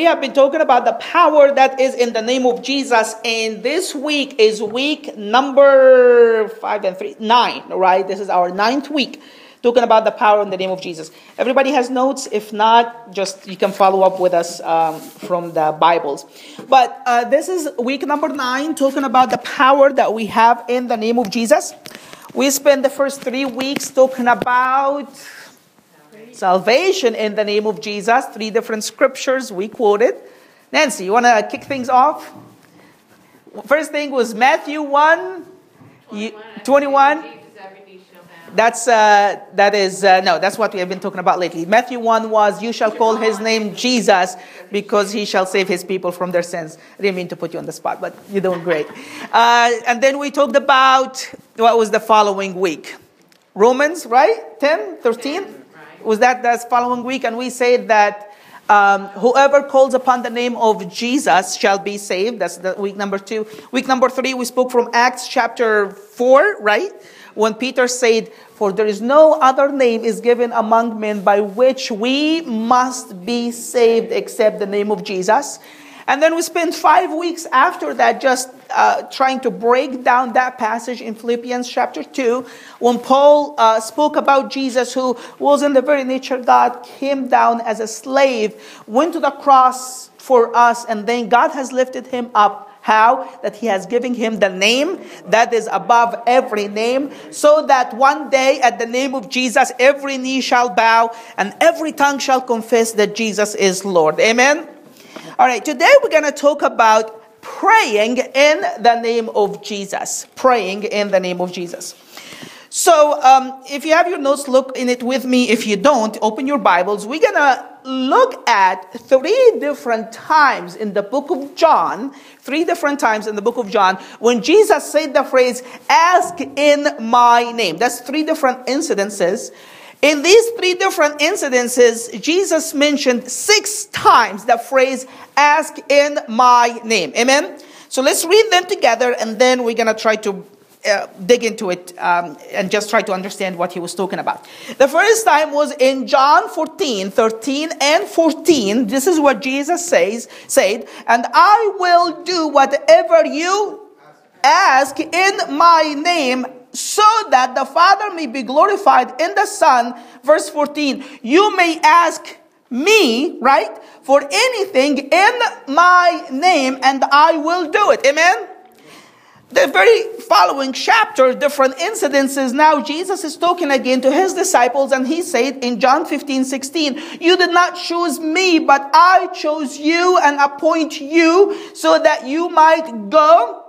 We have been talking about the power that is in the name of Jesus, and this week is week number five and three, nine, right? This is our ninth week talking about the power in the name of Jesus. Everybody has notes. If not, just you can follow up with us um, from the Bibles. But uh, this is week number nine, talking about the power that we have in the name of Jesus. We spent the first three weeks talking about salvation in the name of Jesus. Three different scriptures we quoted. Nancy, you want to kick things off? First thing was Matthew 1 21. That's uh, that is uh, no. That's what we have been talking about lately. Matthew one was, "You shall call his name Jesus, because he shall save his people from their sins." I didn't mean to put you on the spot, but you're doing great. Uh, and then we talked about what was the following week, Romans, right? 10, 13? Was that this following week, and we said that um, whoever calls upon the name of Jesus shall be saved. That's the week number two. Week number three, we spoke from Acts chapter four, right? When Peter said, "For there is no other name is given among men by which we must be saved except the name of Jesus." And then we spent five weeks after that just uh, trying to break down that passage in Philippians chapter 2 when Paul uh, spoke about Jesus, who was in the very nature God, came down as a slave, went to the cross for us, and then God has lifted him up. How? That he has given him the name that is above every name, so that one day at the name of Jesus, every knee shall bow and every tongue shall confess that Jesus is Lord. Amen. All right, today we're going to talk about praying in the name of Jesus. Praying in the name of Jesus. So, um, if you have your notes, look in it with me. If you don't, open your Bibles. We're going to look at three different times in the book of John, three different times in the book of John, when Jesus said the phrase, ask in my name. That's three different incidences in these three different incidences, Jesus mentioned six times the phrase, ask in my name. Amen? So let's read them together and then we're going to try to uh, dig into it um, and just try to understand what he was talking about. The first time was in John 14, 13 and 14. This is what Jesus says, said, and I will do whatever you ask in my name so that the Father may be glorified in the Son. Verse 14, you may ask me, right, for anything in my name, and I will do it. Amen? The very following chapter, different incidences. Now, Jesus is talking again to his disciples, and he said in John 15, 16, You did not choose me, but I chose you and appoint you so that you might go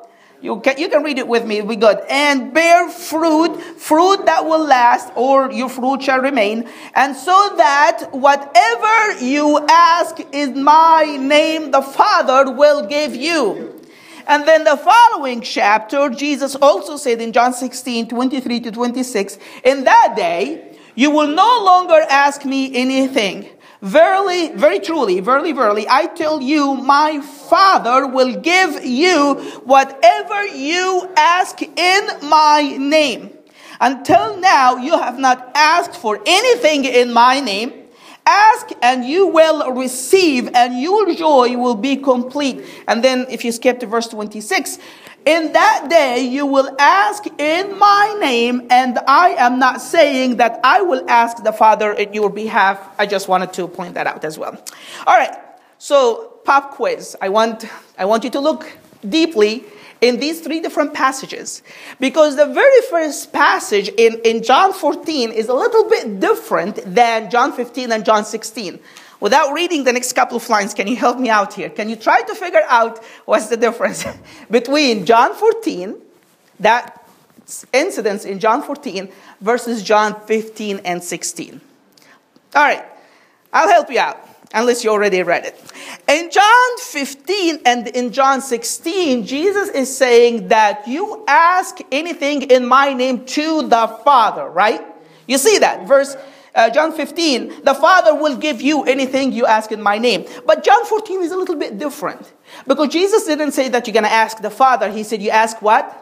you can, you can read it with me, it'll be good. And bear fruit, fruit that will last, or your fruit shall remain. And so that whatever you ask in my name, the Father will give you. And then the following chapter, Jesus also said in John 16, 23 to 26, In that day, you will no longer ask me anything. Verily, very truly, verily, verily, I tell you, my Father will give you whatever you ask in my name. Until now, you have not asked for anything in my name. Ask and you will receive, and your joy will be complete. And then, if you skip to verse 26, in that day you will ask in my name, and I am not saying that I will ask the Father in your behalf. I just wanted to point that out as well. All right, so pop quiz. I want, I want you to look deeply in these three different passages because the very first passage in, in John 14 is a little bit different than John 15 and John 16. Without reading the next couple of lines, can you help me out here? Can you try to figure out what's the difference between John 14, that incidents in John 14, versus John 15 and 16? All right, I'll help you out, unless you already read it. In John 15 and in John 16, Jesus is saying that you ask anything in my name to the Father, right? You see that, verse uh, John 15, the Father will give you anything you ask in my name. But John 14 is a little bit different. Because Jesus didn't say that you're going to ask the Father. He said, You ask what?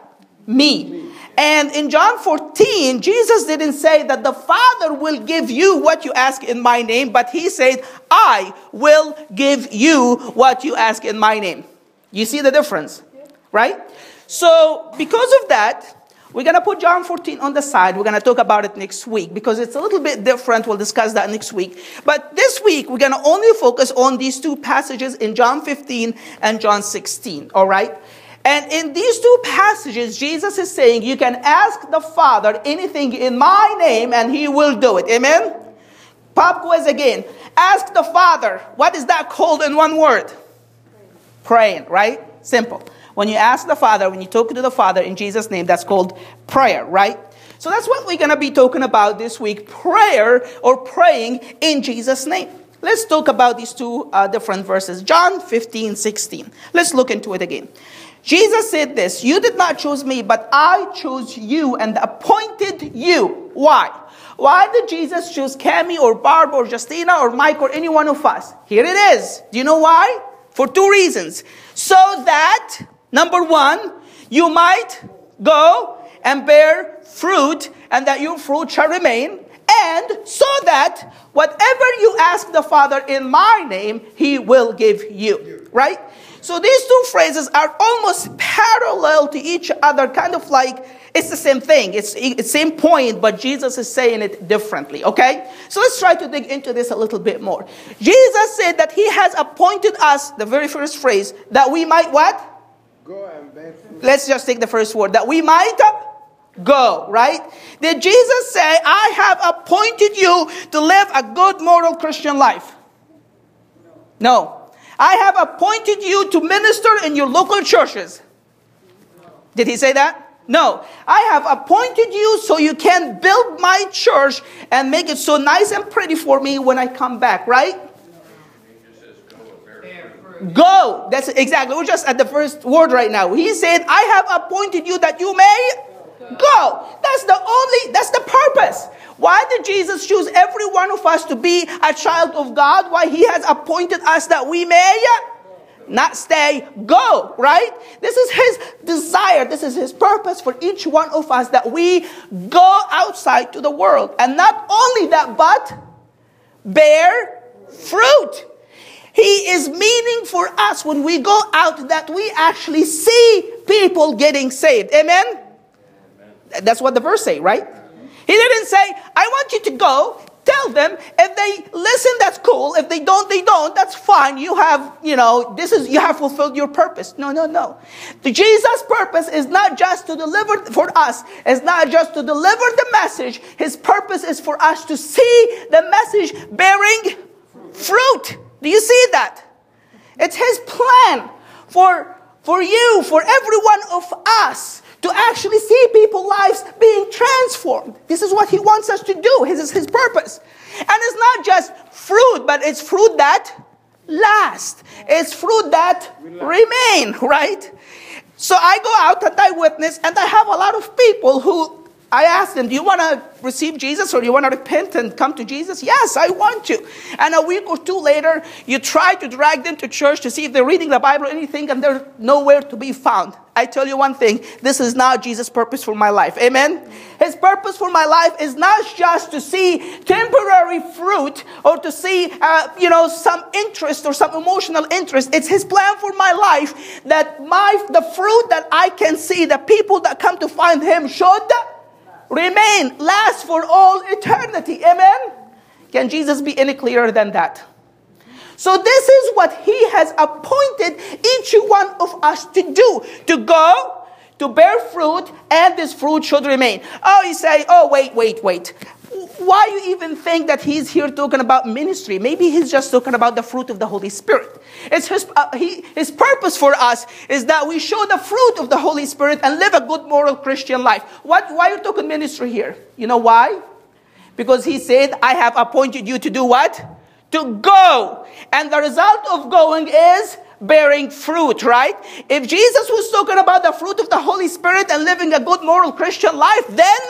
Me. And in John 14, Jesus didn't say that the Father will give you what you ask in my name, but he said, I will give you what you ask in my name. You see the difference, right? So, because of that, we're going to put John 14 on the side. We're going to talk about it next week because it's a little bit different. We'll discuss that next week. But this week, we're going to only focus on these two passages in John 15 and John 16. All right? And in these two passages, Jesus is saying, You can ask the Father anything in my name and he will do it. Amen? Pop quiz again. Ask the Father. What is that called in one word? Praying, right? Simple. When you ask the Father, when you talk to the Father in Jesus' name, that's called prayer, right? So that's what we're going to be talking about this week prayer or praying in Jesus' name. Let's talk about these two uh, different verses John 15, 16. Let's look into it again. Jesus said this You did not choose me, but I chose you and appointed you. Why? Why did Jesus choose Cami or Barb or Justina or Mike or any one of us? Here it is. Do you know why? For two reasons. So that, number one, you might go and bear fruit and that your fruit shall remain. And so that whatever you ask the Father in my name, he will give you. Right? So these two phrases are almost parallel to each other, kind of like it's the same thing. It's the same point, but Jesus is saying it differently, okay? So let's try to dig into this a little bit more. Jesus said that he has appointed us, the very first phrase, that we might what? Go and bear fruit. Let's just take the first word, that we might go, right? Did Jesus say, I have appointed you to live a good moral Christian life? No. I have appointed you to minister in your local churches. Did he say that? No. I have appointed you so you can build my church and make it so nice and pretty for me when I come back, right? Go. That's exactly. We're just at the first word right now. He said, I have appointed you that you may go. That's the only, that's the purpose. Why did Jesus choose every one of us to be a child of God? Why he has appointed us that we may not stay, go, right? This is his desire. This is his purpose for each one of us that we go outside to the world. And not only that, but bear fruit. He is meaning for us when we go out that we actually see people getting saved. Amen? That's what the verse say, right? He didn't say, I want you to go. Tell them if they listen, that's cool. If they don't, they don't. That's fine. You have, you know, this is you have fulfilled your purpose. No, no, no. The Jesus' purpose is not just to deliver for us. It's not just to deliver the message. His purpose is for us to see the message bearing fruit. Do you see that? It's His plan for for you, for every one of us to actually see people's lives being transformed. This is what he wants us to do. This is his purpose. And it's not just fruit, but it's fruit that lasts. It's fruit that remain, right? So I go out and I witness, and I have a lot of people who I ask them, Do you want to receive Jesus or do you want to repent and come to Jesus? Yes, I want to. And a week or two later, you try to drag them to church to see if they're reading the Bible or anything, and they're nowhere to be found. I tell you one thing this is not Jesus' purpose for my life. Amen? His purpose for my life is not just to see temporary fruit or to see, uh, you know, some interest or some emotional interest. It's His plan for my life that my the fruit that I can see, the people that come to find Him should remain, last for all eternity. Amen? Can Jesus be any clearer than that? So, this is what He has appointed each one of us to do to go, to bear fruit, and this fruit should remain. Oh, you say, oh, wait, wait, wait why you even think that he's here talking about ministry? Maybe he's just talking about the fruit of the Holy Spirit. It's his, uh, he, his purpose for us is that we show the fruit of the Holy Spirit and live a good moral Christian life. What, why are you talking ministry here? You know why? Because he said, I have appointed you to do what? To go. And the result of going is bearing fruit, right? If Jesus was talking about the fruit of the Holy Spirit and living a good moral Christian life, then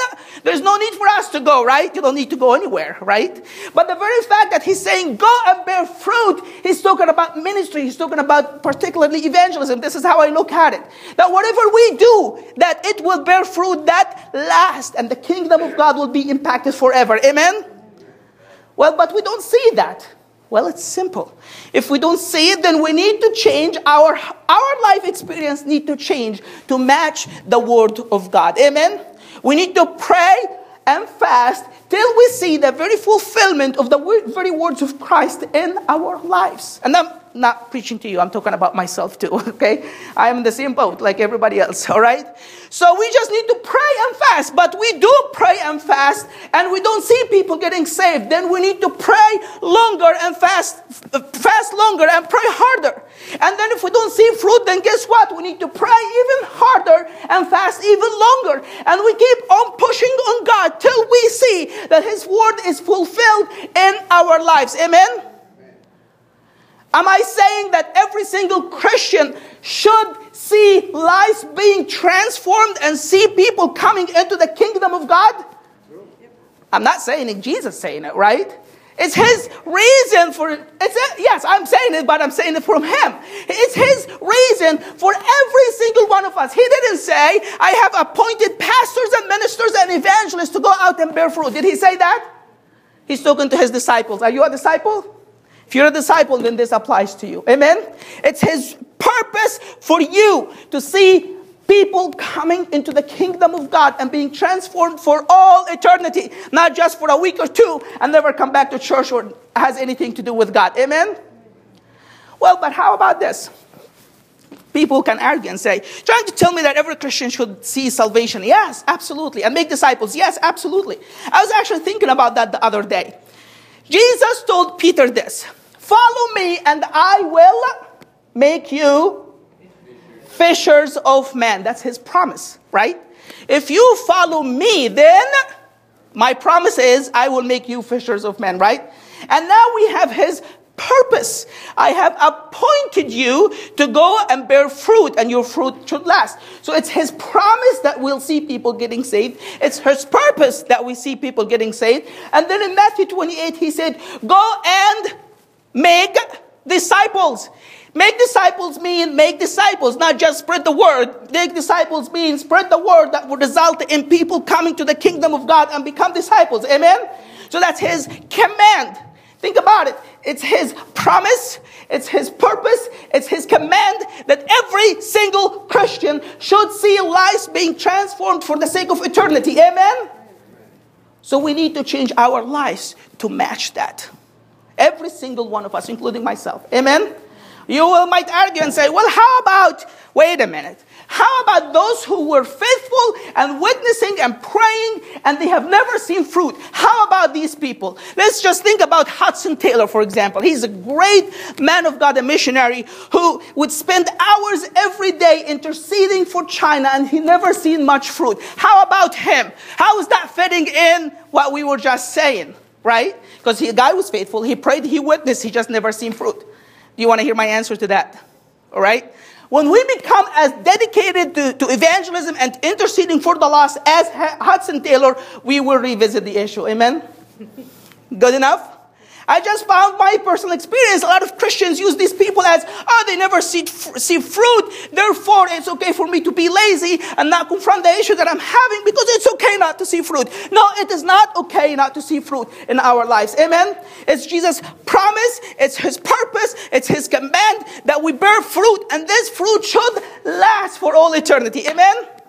there's no need for us to go, right? You don't need to go anywhere, right? But the very fact that he's saying go and bear fruit, he's talking about ministry, he's talking about particularly evangelism. This is how I look at it. That whatever we do, that it will bear fruit that lasts and the kingdom of God will be impacted forever. Amen? Well, but we don't see that. Well, it's simple. If we don't see it, then we need to change our, our life experience need to change to match the word of God. Amen? We need to pray and fast till we see the very fulfillment of the very words of Christ in our lives. And I'm not preaching to you, I'm talking about myself too, okay? I'm in the same boat like everybody else, all right? So we just need to pray and fast, but we do pray and fast and we don't see people getting saved. Then we need to pray longer and fast, fast longer and pray harder. And then if we don't see fruit, then guess what? We need to pray even harder and fast even longer. And we keep on pushing on God till we see that His word is fulfilled in our lives. Amen? Am I saying that every single Christian should see lives being transformed and see people coming into the kingdom of God? I'm not saying it, Jesus saying it, right? It's his reason for it. It's a, yes, I'm saying it, but I'm saying it from him. It's his reason for every single one of us. He didn't say, I have appointed pastors and ministers and evangelists to go out and bear fruit. Did he say that? He's talking to his disciples. Are you a disciple? If you're a disciple, then this applies to you. Amen? It's his purpose for you to see people coming into the kingdom of God and being transformed for all eternity, not just for a week or two and never come back to church or has anything to do with God. Amen? Well, but how about this? People can argue and say, trying to tell me that every Christian should see salvation. Yes, absolutely. And make disciples. Yes, absolutely. I was actually thinking about that the other day. Jesus told Peter this Follow me, and I will make you fishers of men. That's his promise, right? If you follow me, then my promise is I will make you fishers of men, right? And now we have his purpose. I have appointed you to go and bear fruit, and your fruit should last. So it's his promise that we'll see people getting saved. It's his purpose that we see people getting saved. And then in Matthew 28, he said, Go and make disciples. Make disciples mean make disciples, not just spread the word. Make disciples mean spread the word that will result in people coming to the kingdom of God and become disciples. Amen? So that's his command. Think about it. It's his promise, it's his purpose, it's his command that every single Christian should see lives being transformed for the sake of eternity. Amen? So we need to change our lives to match that. Every single one of us, including myself. Amen? You will, might argue and say, well, how about, wait a minute. How about those who were faithful and witnessing and praying and they have never seen fruit? How about these people? Let's just think about Hudson Taylor, for example. He's a great man of God, a missionary who would spend hours every day interceding for China and he never seen much fruit. How about him? How is that fitting in what we were just saying? Right? Because the guy was faithful. He prayed, he witnessed, he just never seen fruit. Do you want to hear my answer to that? All right? When we become as dedicated to, to evangelism and interceding for the lost as Hudson Taylor, we will revisit the issue. Amen? Good enough? I just found my personal experience. A lot of Christians use these people as, oh, they never see, see fruit. Therefore, it's okay for me to be lazy and not confront the issue that I'm having because it's okay not to see fruit. No, it is not okay not to see fruit in our lives. Amen. It's Jesus' promise. It's his purpose. It's his command that we bear fruit and this fruit should last for all eternity. Amen.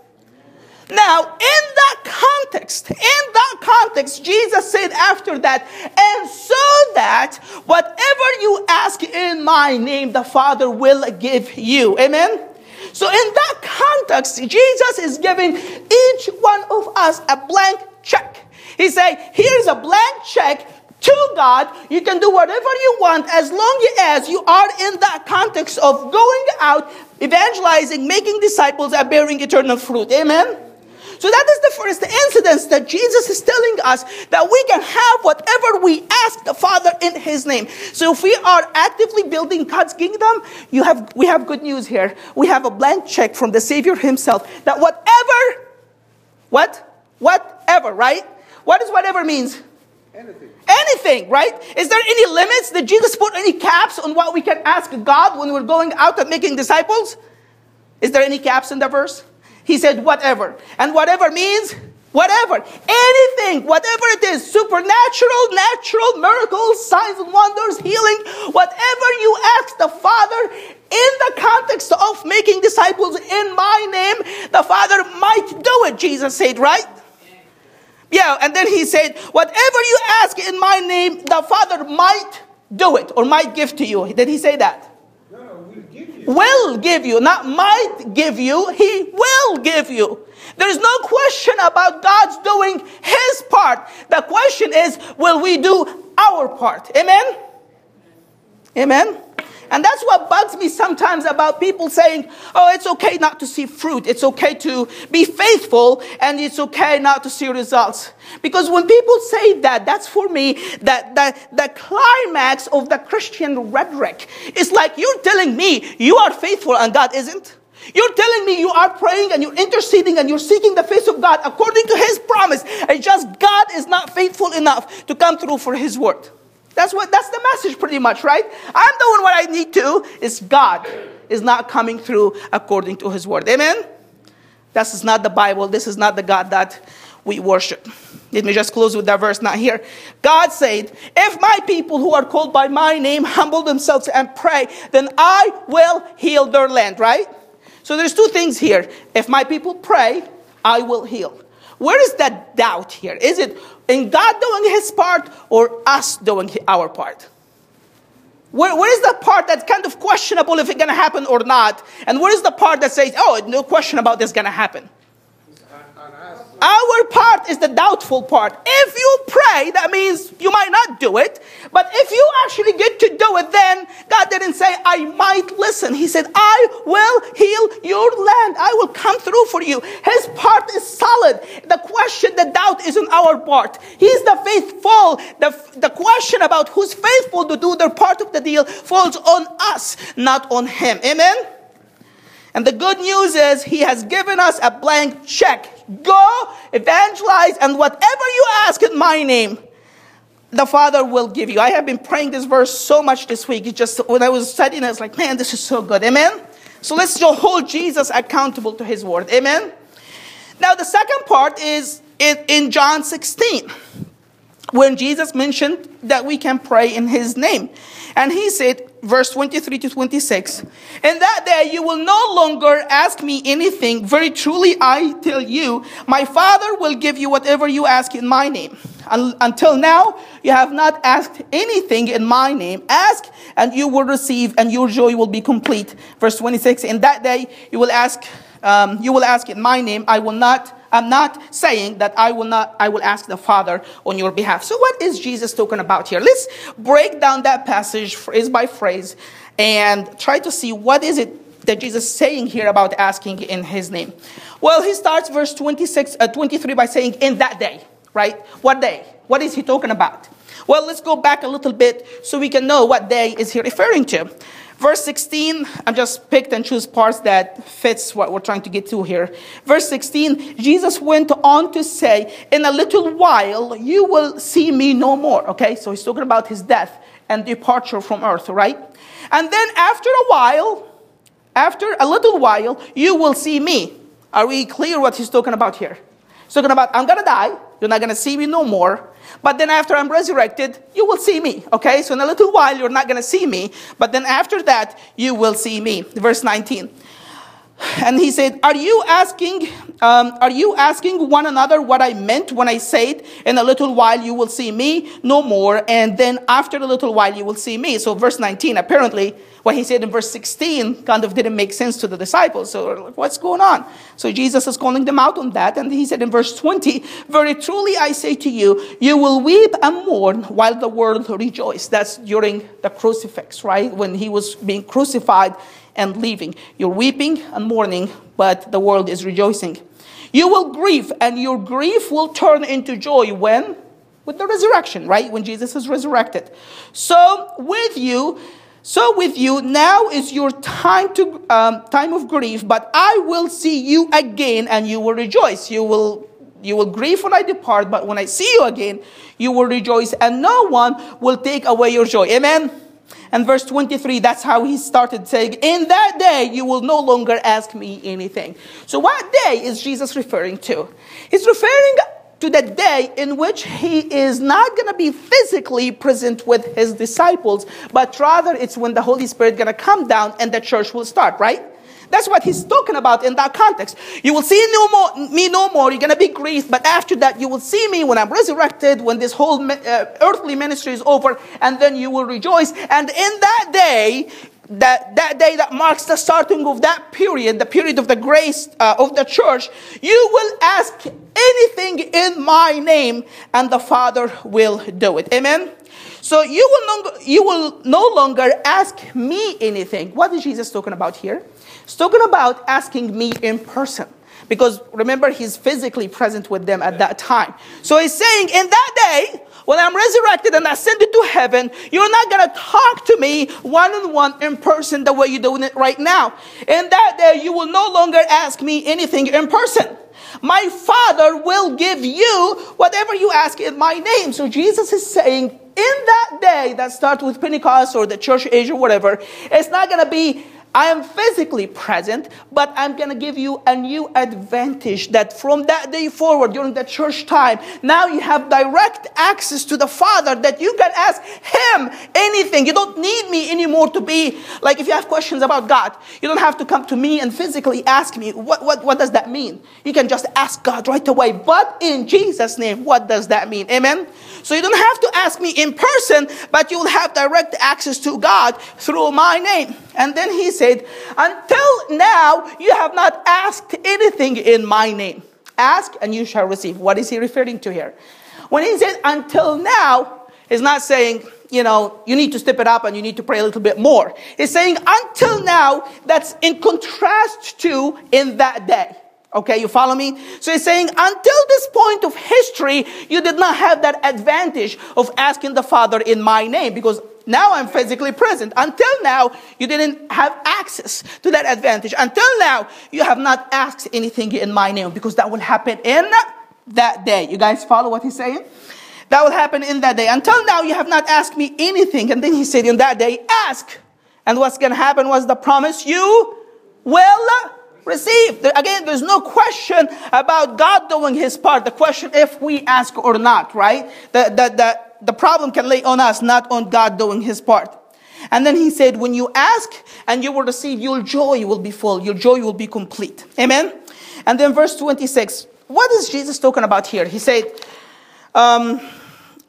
Now, in that context, in that context, Jesus said after that, and so that whatever you ask in my name, the Father will give you. Amen? So, in that context, Jesus is giving each one of us a blank check. He said, Here's a blank check to God. You can do whatever you want as long as you are in that context of going out, evangelizing, making disciples, and bearing eternal fruit. Amen? So that is the first incident that Jesus is telling us that we can have whatever we ask the Father in His name. So if we are actively building God's kingdom, you have, we have good news here. We have a blank check from the Savior Himself that whatever, what? Whatever, right? What does whatever means? Anything. Anything, right? Is there any limits? Did Jesus put any caps on what we can ask God when we're going out and making disciples? Is there any caps in the verse? He said, whatever. And whatever means whatever. Anything, whatever it is, supernatural, natural, miracles, signs and wonders, healing, whatever you ask the Father in the context of making disciples in my name, the Father might do it, Jesus said, right? Yeah, and then he said, Whatever you ask in my name, the Father might do it or might give to you. Did he say that? No, no, we'll give you. Will give you, not might give you, he will give you. There's no question about God's doing his part. The question is, will we do our part? Amen? Amen? And that's what bugs me sometimes about people saying, oh, it's okay not to see fruit. It's okay to be faithful and it's okay not to see results. Because when people say that, that's for me that the, the climax of the Christian rhetoric. It's like you're telling me you are faithful and God isn't. You're telling me you are praying and you're interceding and you're seeking the face of God according to His promise. And just God is not faithful enough to come through for His word. That's what that's the message pretty much, right? I'm doing what I need to. It's God is not coming through according to his word. Amen? This is not the Bible. This is not the God that we worship. Let me just close with that verse not here. God said, If my people who are called by my name humble themselves and pray, then I will heal their land, right? So there's two things here. If my people pray, I will heal. Where is that doubt here? Is it in God doing his part or us doing our part? Where, where is the part that's kind of questionable if it's going to happen or not? And where is the part that says, oh, no question about this going to happen? Our part is the doubtful part. If you pray, that means you might not do it. But if you actually get to do it, then God didn't say, I might listen. He said, I will heal your land. I will come through for you. His part is solid. The question, the doubt is on our part. He's the faithful. The, the question about who's faithful to do their part of the deal falls on us, not on him. Amen? And the good news is he has given us a blank check. Go, evangelize, and whatever you ask in my name, the Father will give you. I have been praying this verse so much this week. It just when I was studying, I was like, man, this is so good. Amen. So let's just hold Jesus accountable to his word. Amen. Now the second part is in, in John 16 when Jesus mentioned that we can pray in his name. And he said, verse 23 to 26, In that day you will no longer ask me anything. Very truly I tell you, my Father will give you whatever you ask in my name. Until now, you have not asked anything in my name. Ask and you will receive and your joy will be complete. Verse 26, In that day you will ask, um, you will ask in my name. I will not I'm not saying that I will not, I will ask the Father on your behalf. So what is Jesus talking about here? Let's break down that passage phrase by phrase and try to see what is it that Jesus is saying here about asking in his name. Well, he starts verse 26, uh, 23 by saying, in that day, right? What day? What is he talking about? Well, let's go back a little bit so we can know what day is he referring to. Verse 16, I'm just picked and choose parts that fits what we're trying to get to here. Verse 16, Jesus went on to say, in a little while you will see me no more. Okay, so he's talking about his death and departure from earth, right? And then after a while, after a little while, you will see me. Are we clear what he's talking about here? He's talking about, I'm gonna die, you're not gonna see me no more. But then after I'm resurrected, you will see me. Okay? So in a little while, you're not going to see me. But then after that, you will see me. Verse 19. And he said, Are you asking, um, are you asking one another what I meant when I said, In a little while you will see me no more, and then after a little while you will see me? So, verse 19, apparently, What he said in verse 16 kind of didn't make sense to the disciples. So, what's going on? So, Jesus is calling them out on that. And he said in verse 20, Very truly I say to you, you will weep and mourn while the world rejoices. That's during the crucifix, right? When he was being crucified and leaving. You're weeping and mourning, but the world is rejoicing. You will grieve, and your grief will turn into joy when? With the resurrection, right? When Jesus is resurrected. So, with you, so with you, now is your time to um, time of grief, but I will see you again, and you will rejoice. You will you will grieve when I depart, but when I see you again, you will rejoice, and no one will take away your joy. Amen. And verse 23, that's how he started saying, In that day you will no longer ask me anything. So, what day is Jesus referring to? He's referring to the day in which he is not going to be physically present with his disciples, but rather it's when the Holy Spirit going to come down and the church will start, right? That's what he's talking about in that context. You will see no more, me no more. You're going to be grieved. But after that, you will see me when I'm resurrected, when this whole uh, earthly ministry is over, and then you will rejoice. And in that day, that, that day that marks the starting of that period, the period of the grace uh, of the church, you will ask anything in my name, and the Father will do it. Amen. So you will, no, you will no longer ask me anything. What is Jesus talking about here? He's talking about asking me in person. Because remember, he's physically present with them at that time. So he's saying, in that day, when I'm resurrected and ascended to heaven, you're not going to talk to me one on one in person the way you're doing it right now. In that day, you will no longer ask me anything in person. My Father will give you whatever you ask in my name. So Jesus is saying, in that day that starts with Pentecost or the church age or whatever, it's not going to be I am physically present, but I'm going to give you a new advantage that from that day forward, during the church time, now you have direct access to the Father that you can ask Him anything. You don't need me anymore to be like if you have questions about God, you don't have to come to me and physically ask me. What, what, what does that mean? You can just ask God right away. But in Jesus' name, what does that mean? Amen? So you don't have to ask me in person, but you'll have direct access to God through my name. And then he said, Until now, you have not asked anything in my name. Ask and you shall receive. What is he referring to here? When he said until now, he's not saying, you know, you need to step it up and you need to pray a little bit more. He's saying until now, that's in contrast to in that day. Okay, you follow me? So he's saying, until this point of history, you did not have that advantage of asking the Father in my name because now I'm physically present. Until now, you didn't have access to that advantage. Until now, you have not asked anything in my name because that will happen in that day. You guys follow what he's saying? That will happen in that day. Until now, you have not asked me anything. And then he said, in that day, ask. And what's going to happen was the promise you will receive. Again, there's no question about God doing his part. The question if we ask or not, right? The, the, the, the problem can lay on us, not on God doing his part. And then he said, when you ask and you will receive, your joy will be full. Your joy will be complete. Amen? And then verse 26. What is Jesus talking about here? He said, um,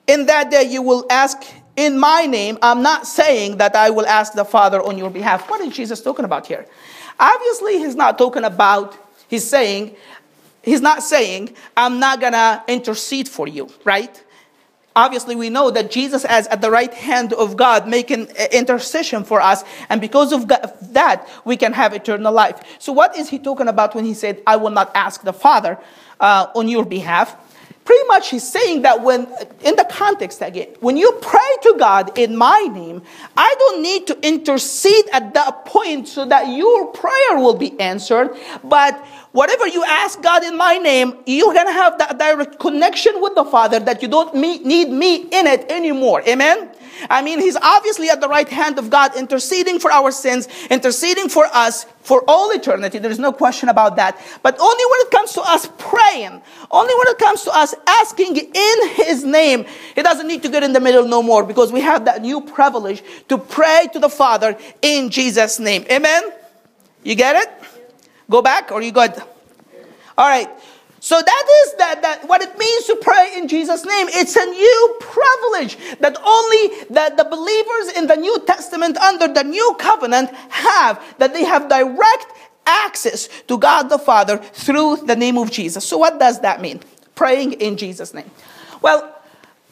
in that day you will ask in my name. I'm not saying that I will ask the Father on your behalf. What is Jesus talking about here? Obviously, he's not talking about, he's saying, he's not saying, I'm not gonna intercede for you, right? Obviously, we know that Jesus is at the right hand of God making intercession for us. And because of that, we can have eternal life. So, what is he talking about when he said, I will not ask the Father uh, on your behalf? Pretty much, he's saying that when, in the context again, when you pray to God in my name, I don't need to intercede at that point so that your prayer will be answered. But whatever you ask God in my name, you're going to have that direct connection with the Father that you don't need me in it anymore. Amen? I mean, he's obviously at the right hand of God, interceding for our sins, interceding for us for all eternity. There's no question about that. But only when it comes to us praying, only when it comes to us asking in his name, he doesn't need to get in the middle no more because we have that new privilege to pray to the Father in Jesus' name. Amen? You get it? Go back or you good? All right. So that is that, that what it means to pray in Jesus' name. It's a new privilege that only the, the believers in the New Testament under the new covenant have, that they have direct access to God the Father through the name of Jesus. So what does that mean? Praying in Jesus' name. Well,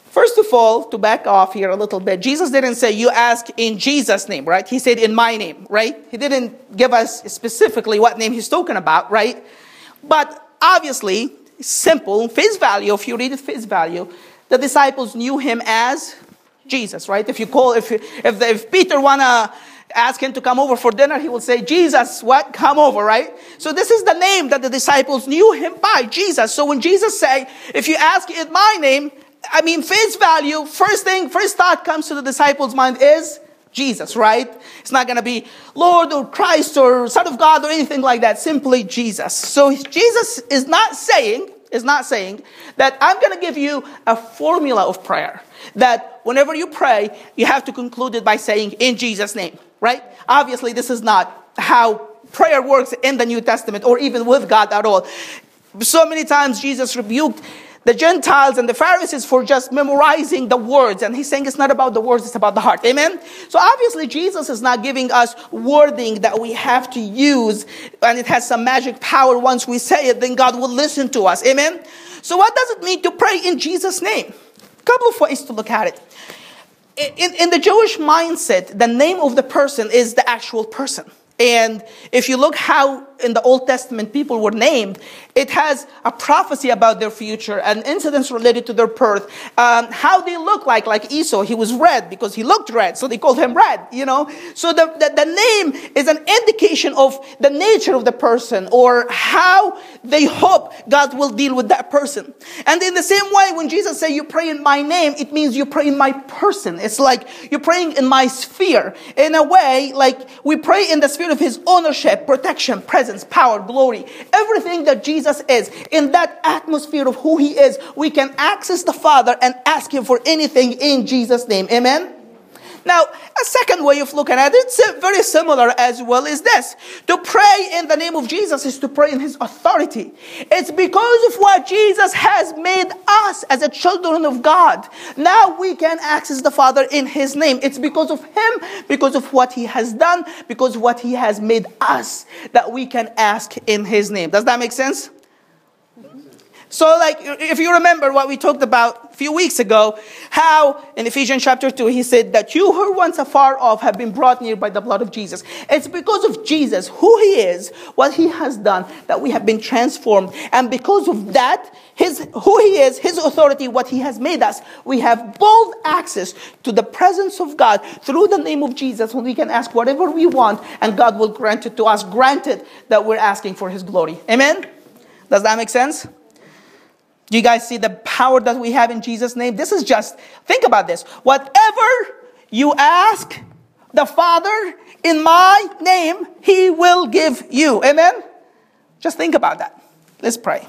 First of all, to back off here a little bit, Jesus didn't say, You ask in Jesus' name, right? He said, In my name, right? He didn't give us specifically what name he's talking about, right? But obviously, simple, face value, if you read it face value, the disciples knew him as Jesus, right? If you call, if, if, if Peter wanna ask him to come over for dinner, he will say, Jesus, what? Come over, right? So this is the name that the disciples knew him by, Jesus. So when Jesus say, if you ask in my name, I mean, face value, first thing, first thought comes to the disciples' mind is Jesus, right? It's not going to be Lord or Christ or Son of God or anything like that. Simply Jesus. So Jesus is not saying, is not saying that I'm going to give you a formula of prayer. That whenever you pray, you have to conclude it by saying in Jesus' name, right? Obviously, this is not how prayer works in the New Testament or even with God at all. So many times Jesus rebuked the Gentiles and the Pharisees for just memorizing the words. And he's saying it's not about the words, it's about the heart. Amen? So obviously, Jesus is not giving us wording that we have to use and it has some magic power. Once we say it, then God will listen to us. Amen? So, what does it mean to pray in Jesus' name? A couple of ways to look at it. In, in the Jewish mindset, the name of the person is the actual person. And if you look how in the Old Testament people were named, it has a prophecy about their future and incidents related to their birth. Um, how they look like, like Esau, he was red because he looked red, so they called him red, you know. So the, the, the name is an indication of the nature of the person or how they hope God will deal with that person. And in the same way, when Jesus said, you pray in my name, it means you pray in my person. It's like you're praying in my sphere. In a way, like we pray in the sphere of his ownership, protection, presence, power, glory, everything that Jesus is, in that atmosphere of who he is, we can access the Father and ask him for anything in Jesus' name. Amen? Now, a second way of looking at it, it's very similar as well, is this. To pray in the name of Jesus is to pray in His authority. It's because of what Jesus has made us as a children of God. Now we can access the Father in His name. It's because of Him, because of what He has done, because what He has made us that we can ask in His name. Does that make sense? So, like, if you remember what we talked about a few weeks ago, how in Ephesians chapter 2, he said that you who once afar off have been brought near by the blood of Jesus. It's because of Jesus, who he is, what he has done, that we have been transformed. And because of that, his, who he is, his authority, what he has made us, we have bold access to the presence of God through the name of Jesus when we can ask whatever we want and God will grant it to us, granted that we're asking for his glory. Amen? Does that make sense? Do you guys see the power that we have in Jesus' name? This is just, think about this. Whatever you ask the Father in my name, He will give you. Amen? Just think about that. Let's pray.